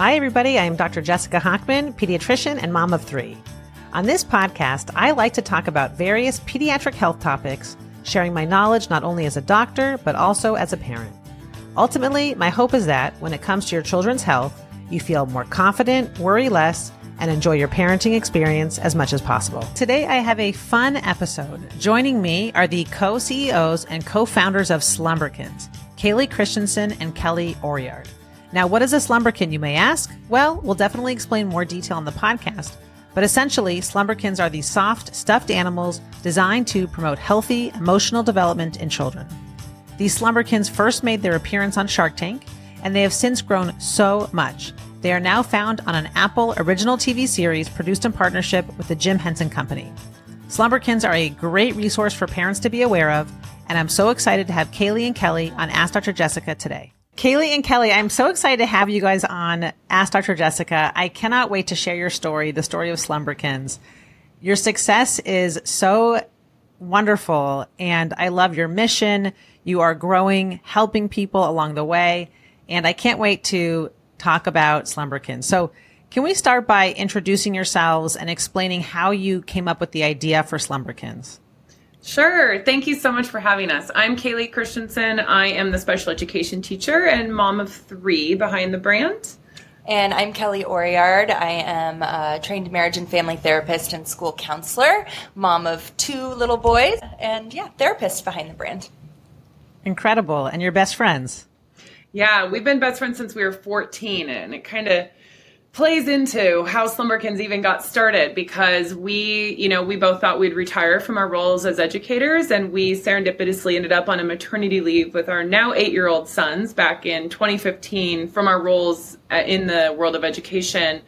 Hi, everybody. I'm Dr. Jessica Hochman, pediatrician and mom of three. On this podcast, I like to talk about various pediatric health topics, sharing my knowledge not only as a doctor, but also as a parent. Ultimately, my hope is that when it comes to your children's health, you feel more confident, worry less, and enjoy your parenting experience as much as possible. Today, I have a fun episode. Joining me are the co CEOs and co founders of Slumberkins, Callie Christensen and Kelly Oriard. Now, what is a slumberkin, you may ask? Well, we'll definitely explain more detail on the podcast. But essentially, slumberkins are these soft, stuffed animals designed to promote healthy, emotional development in children. These slumberkins first made their appearance on Shark Tank, and they have since grown so much. They are now found on an Apple original TV series produced in partnership with the Jim Henson Company. Slumberkins are a great resource for parents to be aware of, and I'm so excited to have Callie and Kelly on Ask Dr. Jessica today. Callie and Kelly, I'm so excited to have you guys on Ask Dr. Jessica. I cannot wait to share your story, the story of Slumberkins. Your success is so wonderful, and I love your mission. You are growing, helping people along the way, and I can't wait to talk about Slumberkins. So, can we start by introducing yourselves and explaining how you came up with the idea for Slumberkins? Sure. Thank you so much for having us. I'm Callie Christensen. I am the special education teacher and mom of three behind the brand. And I'm Kelly Oriard. I am a trained marriage and family therapist and school counselor, mom of two little boys, and yeah, therapist behind the brand. Incredible. And your best friends. Yeah, we've been best friends since we were 14, and it kind of plays into how Slumberkins even got started because we, you know, we both thought we'd retire from our roles as educators and we serendipitously ended up on a maternity leave with our now 8-year-old sons back in 2015 from our roles uh, in the world of education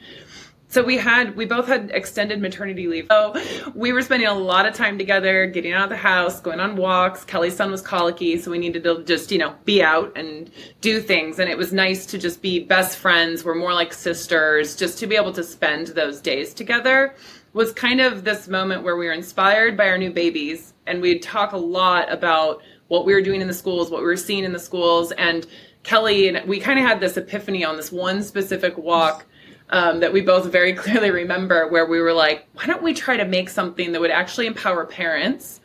so we had we both had extended maternity leave. So we were spending a lot of time together, getting out of the house, going on walks. Kelly's son was colicky, so we needed to just, you know, be out and do things. And it was nice to just be best friends. We're more like sisters, just to be able to spend those days together was kind of this moment where we were inspired by our new babies and we'd talk a lot about what we were doing in the schools, what we were seeing in the schools and Kelly and we kind of had this epiphany on this one specific walk um, that we both very clearly remember where we were like, why don't we try to make something that would actually empower parents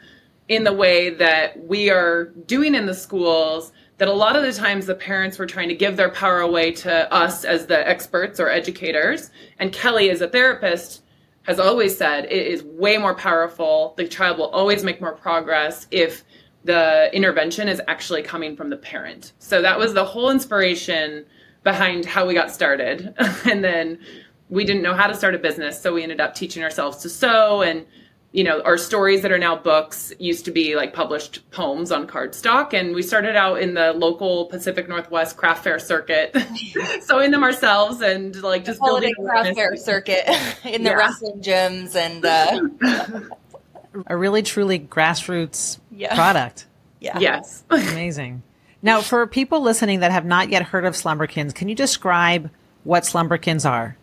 in the way that we are doing in the schools? That a lot of the times the parents were trying to give their power away to us as the experts or educators. And Kelly, as a therapist, has always said it is way more powerful. The child will always make more progress if the intervention is actually coming from the parent. So that was the whole inspiration behind how we got started. and then we didn't know how to start a business, so we ended up teaching ourselves to sew and you know, our stories that are now books used to be like published poems on cardstock. And we started out in the local Pacific Northwest craft fair circuit, sewing them ourselves and like just building craft fair circuit in the yeah. wrestling gyms and uh... a really truly grassroots yeah. product. Yeah. Yes. Amazing. Now, for people listening that have not yet heard of Slumberkins, can you describe what Slumberkins are?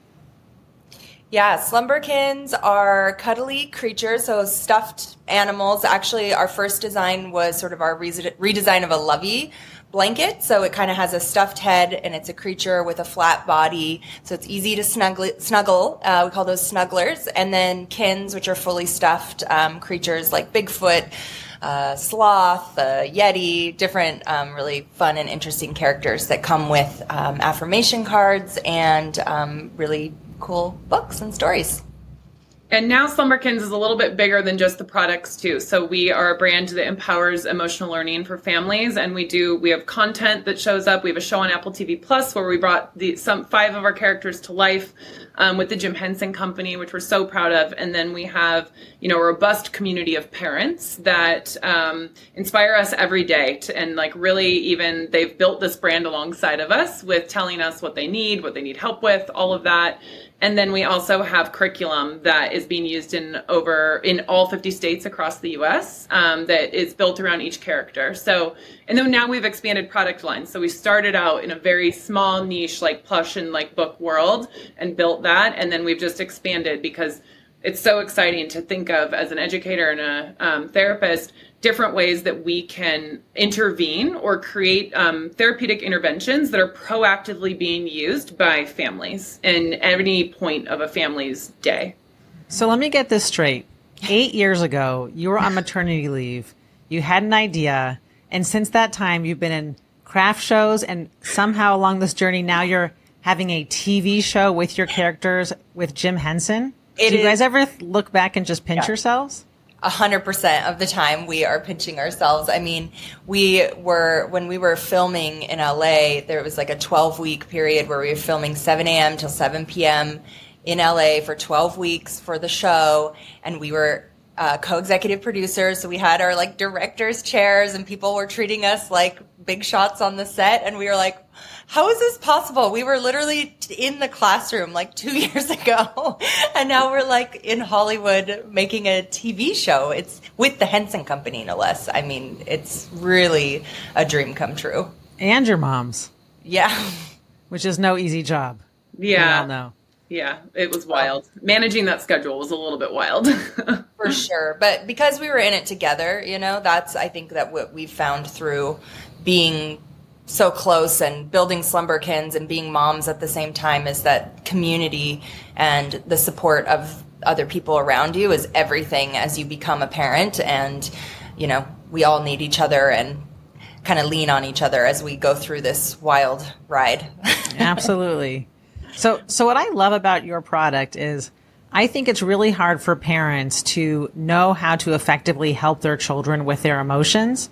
Yeah, Slumberkins are cuddly creatures, so stuffed animals. Actually, our first design was sort of our redesign of a lovey blanket. So it kind of has a stuffed head and it's a creature with a flat body. So it's easy to snuggle. snuggle. Uh, we call those snugglers. And then kins, which are fully stuffed um, creatures like Bigfoot, uh, sloth, uh, yeti, different um, really fun and interesting characters that come with um, affirmation cards and um, really cool books and stories. And now Slumberkins is a little bit bigger than just the products too. So we are a brand that empowers emotional learning for families, and we do we have content that shows up. We have a show on Apple TV Plus where we brought the some five of our characters to life um, with the Jim Henson Company, which we're so proud of. And then we have you know a robust community of parents that um, inspire us every day, to, and like really even they've built this brand alongside of us with telling us what they need, what they need help with, all of that. And then we also have curriculum that is being used in over in all 50 states across the U.S. Um, that is built around each character. So, and then now we've expanded product lines. So we started out in a very small niche, like plush and like book world, and built that, and then we've just expanded because it's so exciting to think of as an educator and a um, therapist different ways that we can intervene or create um, therapeutic interventions that are proactively being used by families in any point of a family's day. So let me get this straight. Eight years ago, you were on maternity leave. You had an idea. And since that time, you've been in craft shows. And somehow along this journey, now you're having a TV show with your characters with Jim Henson. It Do you is- guys ever look back and just pinch Yeah. yourselves? A hundred percent of the time we are pinching ourselves. I mean, we were when we were filming in LA. There was like a twelve week period where we were filming seven a.m. till seven p.m. in LA for twelve weeks for the show, and we were uh, co-executive producers. So we had our like directors' chairs, and people were treating us like big shots on the set, and we were like, "How is this possible?" We were literally in the classroom like two years ago, and now we're like in Hollywood making a TV show. It's with the Henson Company, no less. I mean, it's really a dream come true. And your mom's, Yeah. which is no easy job. We Yeah. all know. Yeah, it was wild. Managing that schedule was a little bit wild. for sure but because we were in it together you know that's i think that what we found through being so close and building slumberkins and being moms at the same time is that community and the support of other people around you is everything as you become a parent and you know we all need each other and kind of lean on each other as we go through this wild ride Absolutely. So, so what I love about your product is I think it's really hard for parents to know how to effectively help their children with their emotions.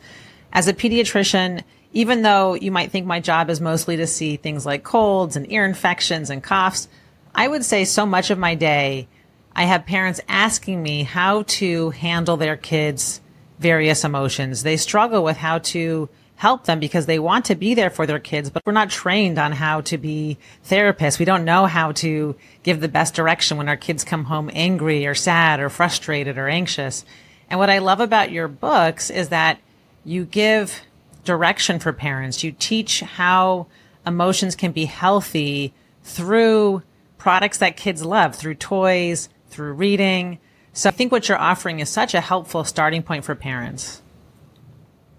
As a pediatrician, even though you might think my job is mostly to see things like colds and ear infections and coughs, I would say so much of my day, I have parents asking me how to handle their kids' various emotions. They struggle with how to help them because they want to be there for their kids, but we're not trained on how to be therapists. We don't know how to give the best direction when our kids come home angry or sad or frustrated or anxious. And what I love about your books is that you give direction for parents. You teach how emotions can be healthy through products that kids love, through toys, through reading. So I think what you're offering is such a helpful starting point for parents.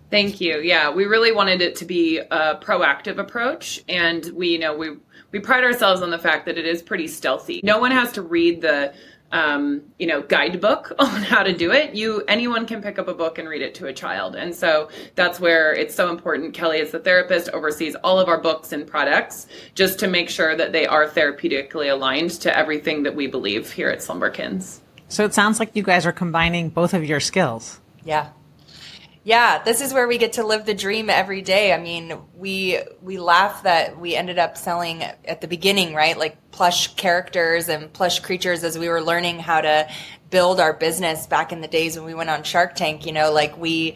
Thank you. Yeah, we really wanted it to be a proactive approach, and we, you know, we we pride ourselves on the fact that it is pretty stealthy. No one has to read the, um, you know, guidebook on how to do it. You, anyone can pick up a book and read it to a child, and so that's where it's so important. Kelly, as the therapist, oversees all of our books and products just to make sure that they are therapeutically aligned to everything that we believe here at Slumberkins. So it sounds like you guys are combining both of your skills. Yeah. Yeah, this is where we get to live the dream every day. I mean, we we laugh that we ended up selling at the beginning, right? Like plush characters and plush creatures as we were learning how to build our business back in the days when we went on Shark Tank, you know, like we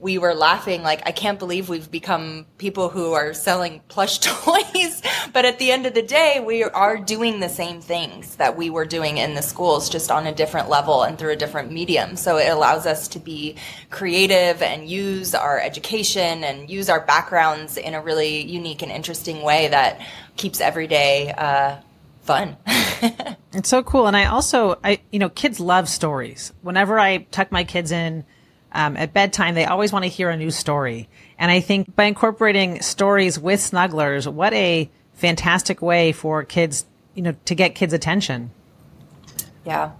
we were laughing like I can't believe we've become people who are selling plush toys. but at the end of the day, we are doing the same things that we were doing in the schools, just on a different level and through a different medium. So it allows us to be creative and use our education and use our backgrounds in a really unique and interesting way that keeps every day uh, fun. It's so cool. And I also, I, you know, kids love stories. Whenever I tuck my kids in um, at bedtime, they always want to hear a new story. And I think by incorporating stories with snugglers, what a fantastic way for kids, you know, to get kids' attention. Yeah.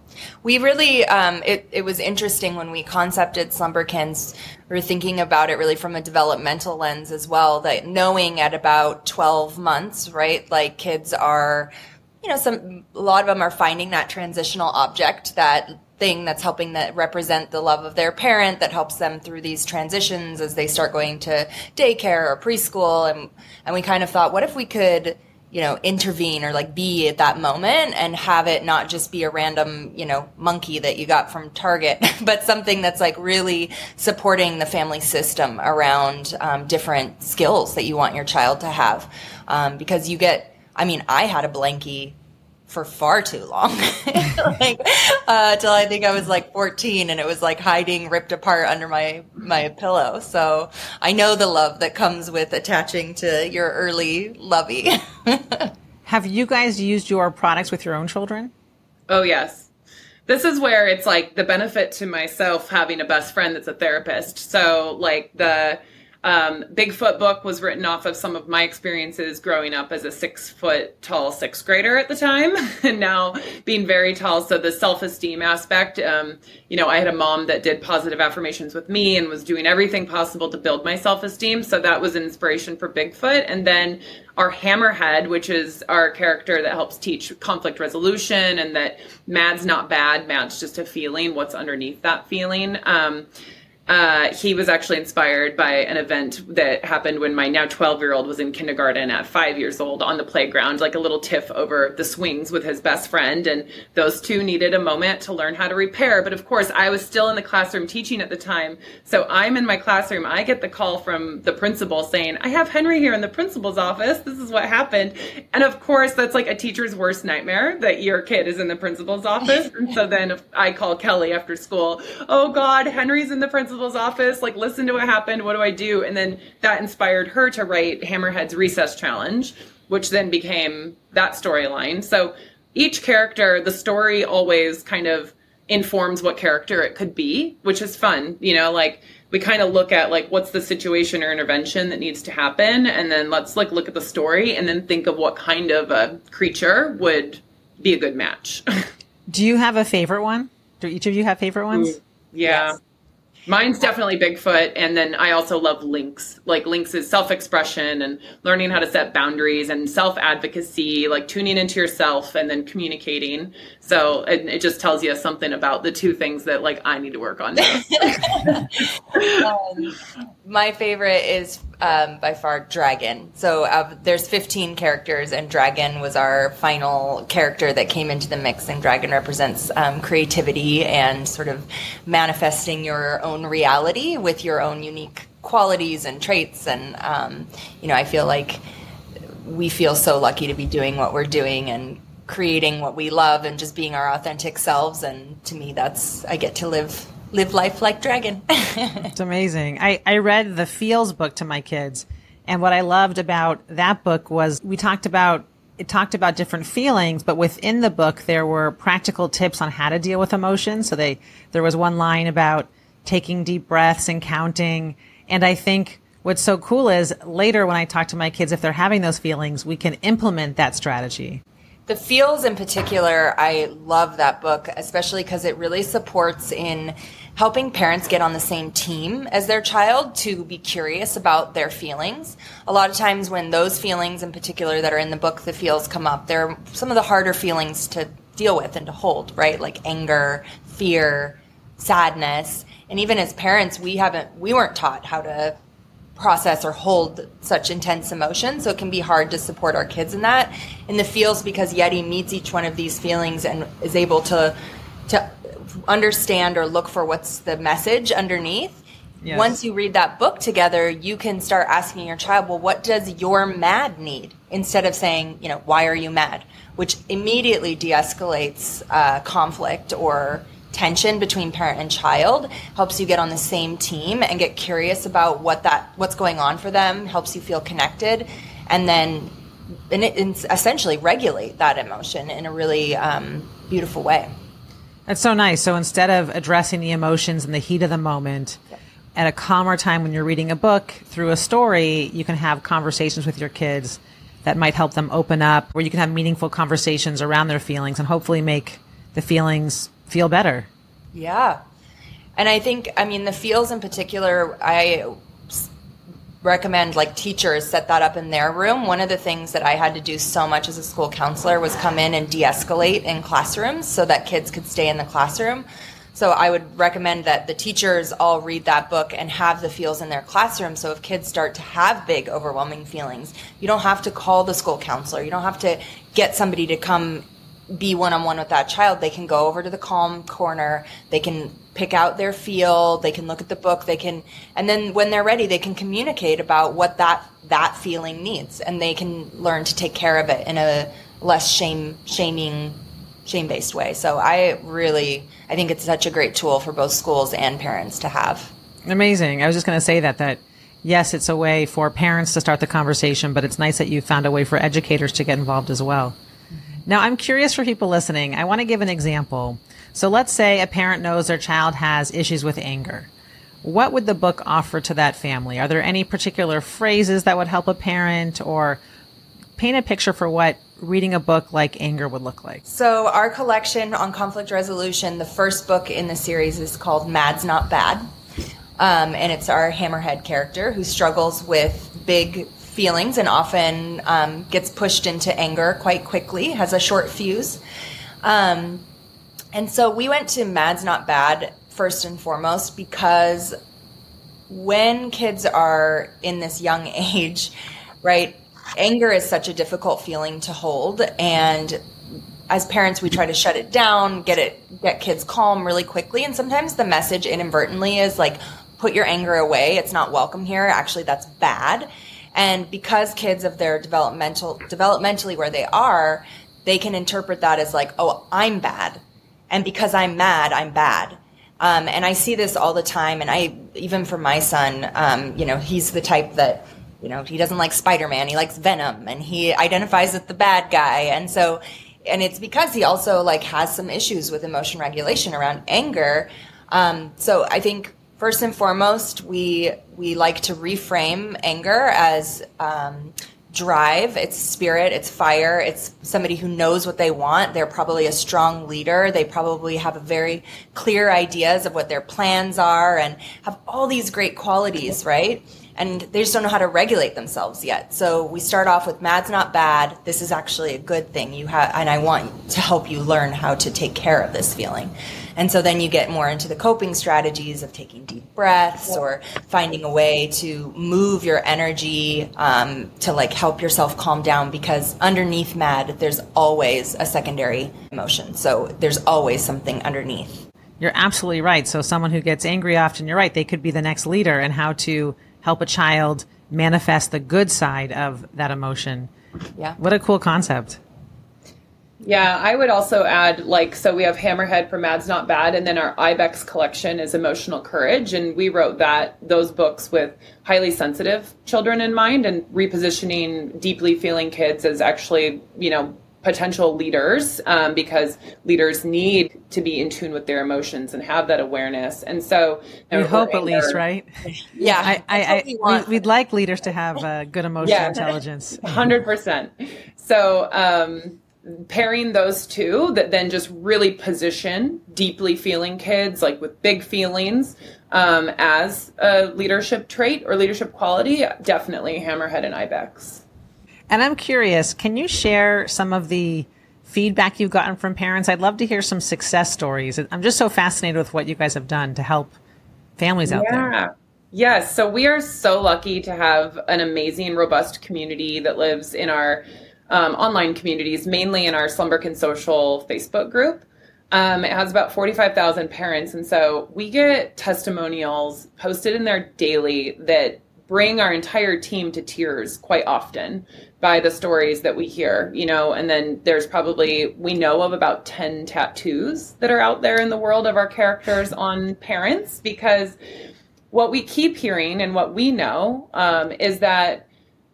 We really, um, it, it was interesting when we concepted Slumberkins. We were thinking about it really from a developmental lens as well, that knowing at about 12 months, right, like kids are, you know, some, a lot of them are finding that transitional object, that thing that's helping that represent the love of their parent that helps them through these transitions as they start going to daycare or preschool. And and we kind of thought what if we could you know intervene or like be at that moment and have it not just be a random you know monkey that you got from target but something that's like really supporting the family system around um, different skills that you want your child to have. Um, because you get i mean i had a blankie for far too long like uh till i think i was like 14 and it was like hiding ripped apart under my my pillow so i know the love that comes with attaching to your early lovey Have you guys used your products with your own children? Oh yes. this is where it's like the benefit to myself having a best friend that's a therapist. So like the um, Bigfoot book was written off of some of my experiences growing up as a six foot tall sixth grader at the time, and now being very tall. So the self esteem aspect, um, you know, I had a mom that did positive affirmations with me and was doing everything possible to build my self esteem. So that was inspiration for Bigfoot. And then our hammerhead, which is our character that helps teach conflict resolution and that mad's not bad, mad's just a feeling, what's underneath that feeling. Um, uh, he was actually inspired by an event that happened when my now 12 year old was in kindergarten at five years old on the playground, like a little tiff over the swings with his best friend. And those two needed a moment to learn how to repair. But of course, I was still in the classroom teaching at the time. So I'm in my classroom. I get the call from the principal saying, I have Henry here in the principal's office. This is what happened. And of course, that's like a teacher's worst nightmare that your kid is in the principal's office. and so then I call Kelly after school, Oh God, Henry's in the principal's principal's office, like listen to what happened, what do I do? And then that inspired her to write Hammerhead's Recess Challenge, which then became that storyline. So each character, the story always kind of informs what character it could be, which is fun. You know, like we kind of look at like what's the situation or intervention that needs to happen and then let's like look at the story and then think of what kind of a creature would be a good match. Do you have a favorite one? Do each of you have favorite ones? Yeah. Yes. Mine's definitely Bigfoot, and then I also love Lynx. Like Lynx is self-expression and learning how to set boundaries and self-advocacy, like tuning into yourself and then communicating. So it, it just tells you something about the two things that like I need to work on. um, my favorite is um, by far Dragon. So uh, there's 15 characters, and Dragon was our final character that came into the mix. And Dragon represents um, creativity and sort of manifesting your own reality with your own unique qualities and traits. And um, you know, I feel like we feel so lucky to be doing what we're doing and creating what we love and just being our authentic selves. And to me, that's, I get to live live life like dragon. it's amazing. I, I read the feels book to my kids. And what I loved about that book was we talked about it talked about different feelings, but within the book there were practical tips on how to deal with emotions. So they there was one line about taking deep breaths and counting. And I think what's so cool is later when I talk to my kids if they're having those feelings, we can implement that strategy. The feels in particular, I love that book, especially because it really supports in helping parents get on the same team as their child to be curious about their feelings. A lot of times when those feelings in particular that are in the book, the feels come up, they're some of the harder feelings to deal with and to hold, right? Like anger, fear, sadness. And even as parents, we haven't, we weren't taught how to process or hold such intense emotions. So it can be hard to support our kids in that. In the feels, because Yeti meets each one of these feelings and is able to to understand or look for what's the message underneath. Yes. Once you read that book together, you can start asking your child, well, what does your mad need? Instead of saying, you know, why are you mad? Which immediately de escalates uh, conflict or tension between parent and child helps you get on the same team and get curious about what that what's going on for them helps you feel connected and then and it, essentially regulate that emotion in a really um, beautiful way that's so nice so instead of addressing the emotions in the heat of the moment yep. at a calmer time when you're reading a book through a story you can have conversations with your kids that might help them open up where you can have meaningful conversations around their feelings and hopefully make the feelings feel better. Yeah. And I think, I mean, the feels in particular, I recommend like teachers set that up in their room. One of the things that I had to do so much as a school counselor was come in and de escalate in classrooms so that kids could stay in the classroom. So I would recommend that the teachers all read that book and have the feels in their classroom. So if kids start to have big, overwhelming feelings, you don't have to call the school counselor. You don't have to get somebody to come be one on one with that child, they can go over to the calm corner, they can pick out their feel, they can look at the book, they can and then when they're ready, they can communicate about what that that feeling needs and they can learn to take care of it in a less shame shaming shame based way. So I really I think it's such a great tool for both schools and parents to have. Amazing. I was just going to say that that yes, it's a way for parents to start the conversation, but it's nice that you found a way for educators to get involved as well. Now, I'm curious for people listening. I want to give an example. So let's say a parent knows their child has issues with anger. What would the book offer to that family? Are there any particular phrases that would help a parent or paint a picture for what reading a book like Anger would look like? So, our collection on conflict resolution, the first book in the series is called Mad's Not Bad. Um, and it's our hammerhead character who struggles with big feelings and often um, gets pushed into anger quite quickly, has a short fuse. Um, and so we went to Mad's Not Bad first and foremost because when kids are in this young age, right, anger is such a difficult feeling to hold. And as parents, we try to shut it down, get it, get kids calm really quickly. And sometimes the message inadvertently is like, put your anger away. It's not welcome here. Actually, that's bad. And because kids of their developmental, developmentally where they are, they can interpret that as like, oh, I'm bad. And because I'm mad, I'm bad. Um, and I see this all the time. And I, even for my son, um, you know, he's the type that, you know, he doesn't like Spider Man. He likes Venom and he identifies with the bad guy. And so, and it's because he also like has some issues with emotion regulation around anger. Um, so I think first and foremost, we we like to reframe anger as um, drive. It's spirit. It's fire. It's somebody who knows what they want. They're probably a strong leader. They probably have a very clear ideas of what their plans are and have all these great qualities, right? and they just don't know how to regulate themselves yet. So we start off with mad's not bad. This is actually a good thing. You have, and I want to help you learn how to take care of this feeling. And so then you get more into the coping strategies of taking deep breaths or finding a way to move your energy um, to like help yourself calm down because underneath mad, there's always a secondary emotion. So there's always something underneath. You're absolutely right. So someone who gets angry often, you're right, they could be the next leader and how to help a child manifest the good side of that emotion. Yeah. What a cool concept. Yeah, I would also add like so we have Hammerhead for Mad's Not Bad and then our Ibex collection is Emotional Courage and we wrote that those books with highly sensitive children in mind and repositioning deeply feeling kids as actually, you know, potential leaders um, because leaders need to be in tune with their emotions and have that awareness. And so, we hope at least, right? Yeah, I, I, I we, would like leaders to have uh, good emotional yeah, intelligence. Hundred percent. So. Um, pairing those two that then just really position deeply feeling kids like with big feelings um, as a leadership trait or leadership quality definitely hammerhead and ibex and I'm curious, can you share some of the feedback you've gotten from parents? I'd love to hear some success stories. I'm just so fascinated with what you guys have done to help families out yeah. there. Yes. So we are so lucky to have an amazing, robust community that lives in our um, online communities, mainly in our Slumberkin Social Facebook group. Um, it has about 45,000 parents. And so we get testimonials posted in there daily that bring our entire team to tears quite often by the stories that we hear, you know, and then there's probably, we know of about 10 tattoos that are out there in the world of our characters on parents because what we keep hearing and what we know um, is that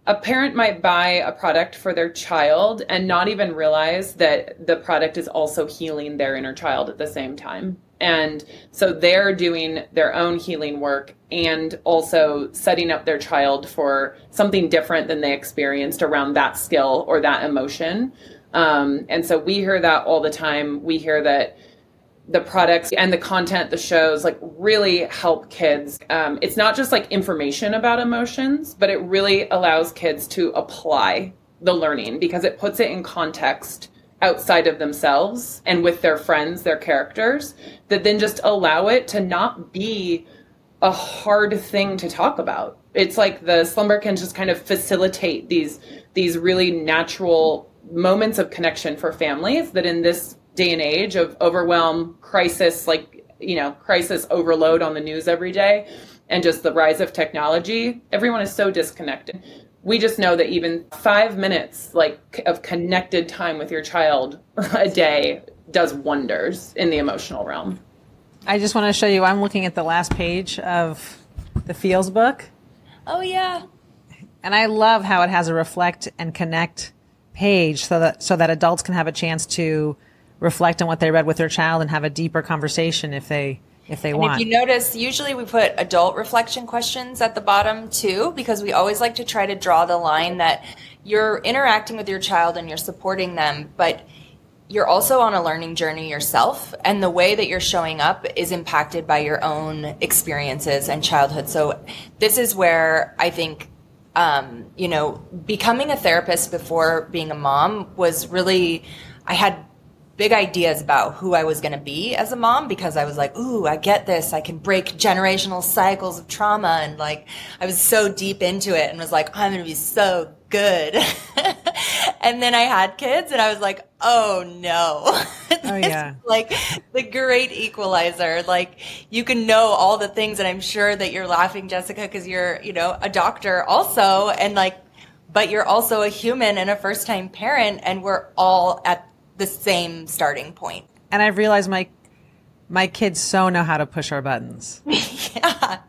a parent might buy a product for their child and not even realize that the product is also healing their inner child at the same time. And so they're doing their own healing work and also setting up their child for something different than they experienced around that skill or that emotion. Um, and so we hear that all the time. We hear that the products and the content, the shows, like really help kids. Um, it's not just like information about emotions, but it really allows kids to apply the learning because it puts it in context outside of themselves and with their friends, their characters, that then just allow it to not be a hard thing to talk about. It's like the Slumberkin just kind of facilitate these these really natural moments of connection for families that in this day and age of overwhelm, crisis, like you know, crisis overload on the news every day and just the rise of technology, everyone is so disconnected. We just know that even five minutes like of connected time with your child a day does wonders in the emotional realm. I just want to show you i'm looking at the last page of the feels book. Oh yeah. And i love how it has a reflect and connect page so that so that adults can have a chance to reflect on what they read with their child and have a deeper conversation if they if they and want. If you notice, usually we put adult reflection questions at the bottom too, because we always like to try to draw the line that you're interacting with your child and you're supporting them, but you're also on a learning journey yourself, and the way that you're showing up is impacted by your own experiences and childhood. So, this is where I think, um, you know, becoming a therapist before being a mom was really, I had big ideas about who I was going to be as a mom because I was like, ooh, I get this. I can break generational cycles of trauma. And like, I was so deep into it and was like, I'm going to be so good. and then I had kids and I was like, oh no. Oh, yeah. like the great equalizer. Like you can know all the things and I'm sure that you're laughing, Jessica, because you're, you know, a doctor also. And like, but you're also a human and a first time parent and we're all at the same starting point. And I've realized my my kids so know how to push our buttons. yeah.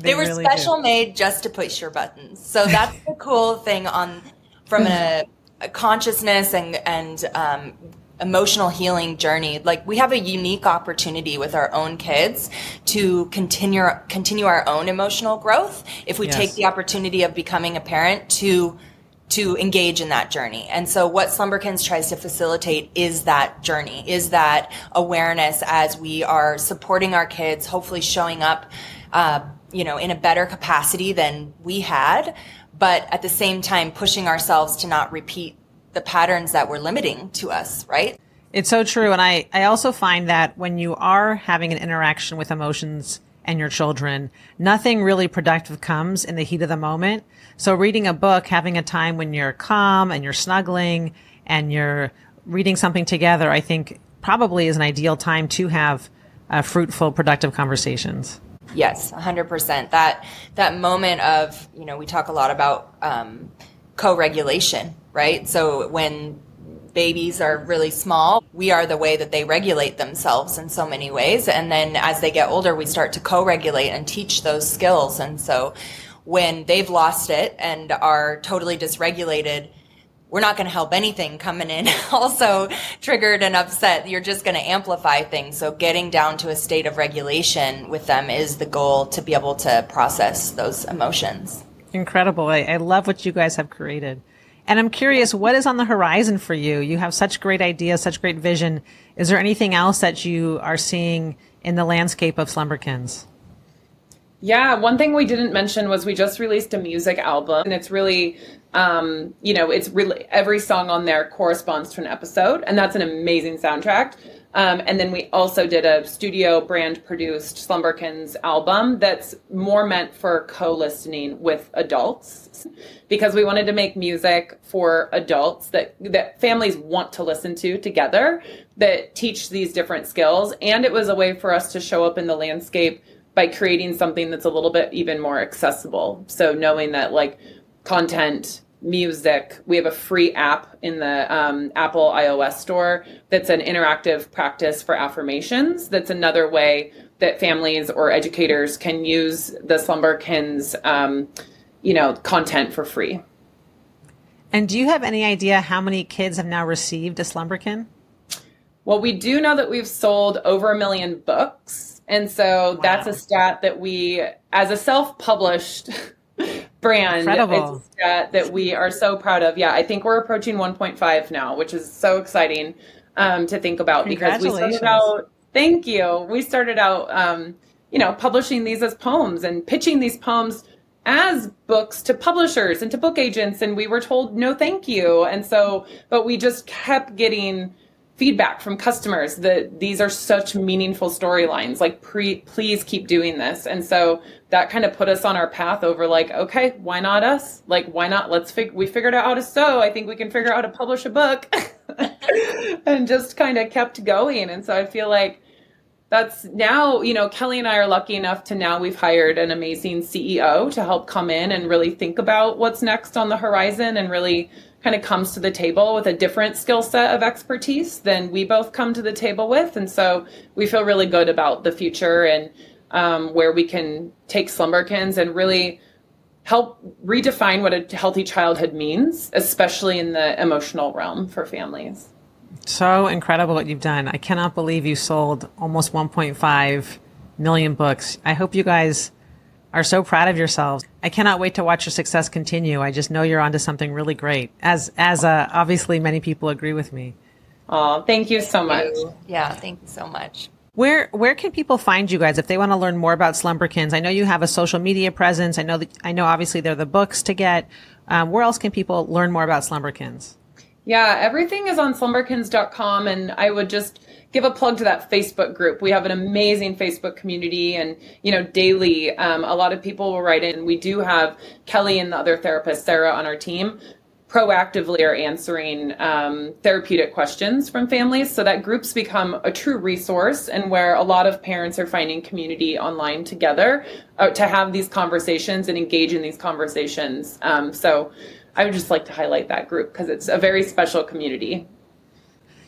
They, They were really special do. made just to push your buttons. So that's the cool thing on from a, a consciousness and and um, emotional healing journey. Like we have a unique opportunity with our own kids to continue continue our own emotional growth if we Yes. take the opportunity of becoming a parent to to engage in that journey. And so what Slumberkins tries to facilitate is that journey, is that awareness as we are supporting our kids, hopefully showing up, uh, you know, in a better capacity than we had, but at the same time pushing ourselves to not repeat the patterns that were limiting to us, right? It's so true. And I, I also find that when you are having an interaction with emotions and your children, nothing really productive comes in the heat of the moment. So reading a book, having a time when you're calm and you're snuggling and you're reading something together, I think probably is an ideal time to have uh, fruitful, productive conversations. Yes, 100%. That that moment of, you know, we talk a lot about um, co-regulation, right? So when babies are really small, we are the way that they regulate themselves in so many ways. And then as they get older, we start to co-regulate and teach those skills. And so when they've lost it and are totally dysregulated, we're not going to help anything coming in also triggered and upset. You're just going to amplify things. So getting down to a state of regulation with them is the goal to be able to process those emotions. Incredible. I, I love what you guys have created. And I'm curious, what is on the horizon for you? You have such great ideas, such great vision. Is there anything else that you are seeing in the landscape of Slumberkins? Yeah, one thing we didn't mention was we just released a music album, and it's really, um, you know, it's really every song on there corresponds to an episode, and that's an amazing soundtrack. Um, and then we also did a studio brand produced Slumberkins album that's more meant for co listening with adults because we wanted to make music for adults that, that families want to listen to together that teach these different skills. And it was a way for us to show up in the landscape by creating something that's a little bit even more accessible. So knowing that like content, music, we have a free app in the um, Apple iOS store that's an interactive practice for affirmations. That's another way that families or educators can use the Slumberkins, um, you know, content for free. And do you have any idea how many kids have now received a Slumberkin? Well, we do know that we've sold over a million books. And so that's a stat that we, as a self published brand, Incredible. it's a stat that we are so proud of. Yeah, I think we're approaching 1.5 now, which is so exciting um, to think about because we started out, thank you. We started out, um, you know, publishing these as poems and pitching these poems as books to publishers and to book agents and we were told no thank you. And so but we just kept getting feedback from customers that these are such meaningful storylines like pre, please keep doing this. And so that kind of put us on our path over like okay why not us? Like why not? Let's fig- we figured out how to sew. I think we can figure out how to publish a book. And just kind of kept going. And so i feel like that's now, you know, Kelly and I are lucky enough to now we've hired an amazing CEO to help come in and really think about what's next on the horizon and really kind of comes to the table with a different skill set of expertise than we both come to the table with. And so we feel really good about the future and um, where we can take Slumberkins and really help redefine what a healthy childhood means, especially in the emotional realm for families. So incredible what you've done. I cannot believe you sold almost 1.5 million books. I hope you guys are so proud of yourselves. I cannot wait to watch your success continue. I just know you're onto something really great. As as uh, obviously many people agree with me. Oh, thank you so much. Yeah, thank you so much. Where where can people find you guys if they want to learn more about Slumberkins? I know you have a social media presence. I know that I know obviously they're the books to get. Um, where else can people learn more about Slumberkins? Yeah, everything is on slumberkins.com and I would just give a plug to that Facebook group. We have an amazing Facebook community and, you know, daily, um, a lot of people will write in. We do have Kelly and the other therapist, Sarah, on our team proactively are answering um, therapeutic questions from families so that groups become a true resource and where a lot of parents are finding community online together uh, to have these conversations and engage in these conversations um, so i would just like to highlight that group because it's a very special community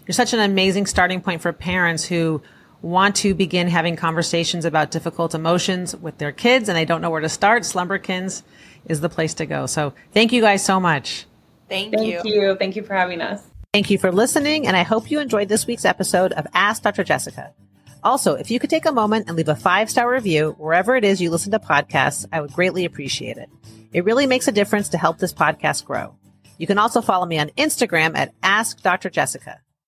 you're such an amazing starting point for parents who want to begin having conversations about difficult emotions with their kids and they don't know where to start slumberkins is the place to go so thank you guys so much Thank, Thank you. you. Thank you for having us. Thank you for listening, and I hope you enjoyed this week's episode of Ask Dr. Jessica. Also, if you could take a moment and leave a five star review wherever it is you listen to podcasts, I would greatly appreciate it. It really makes a difference to help this podcast grow. You can also follow me on Instagram at Ask Dr. Jessica.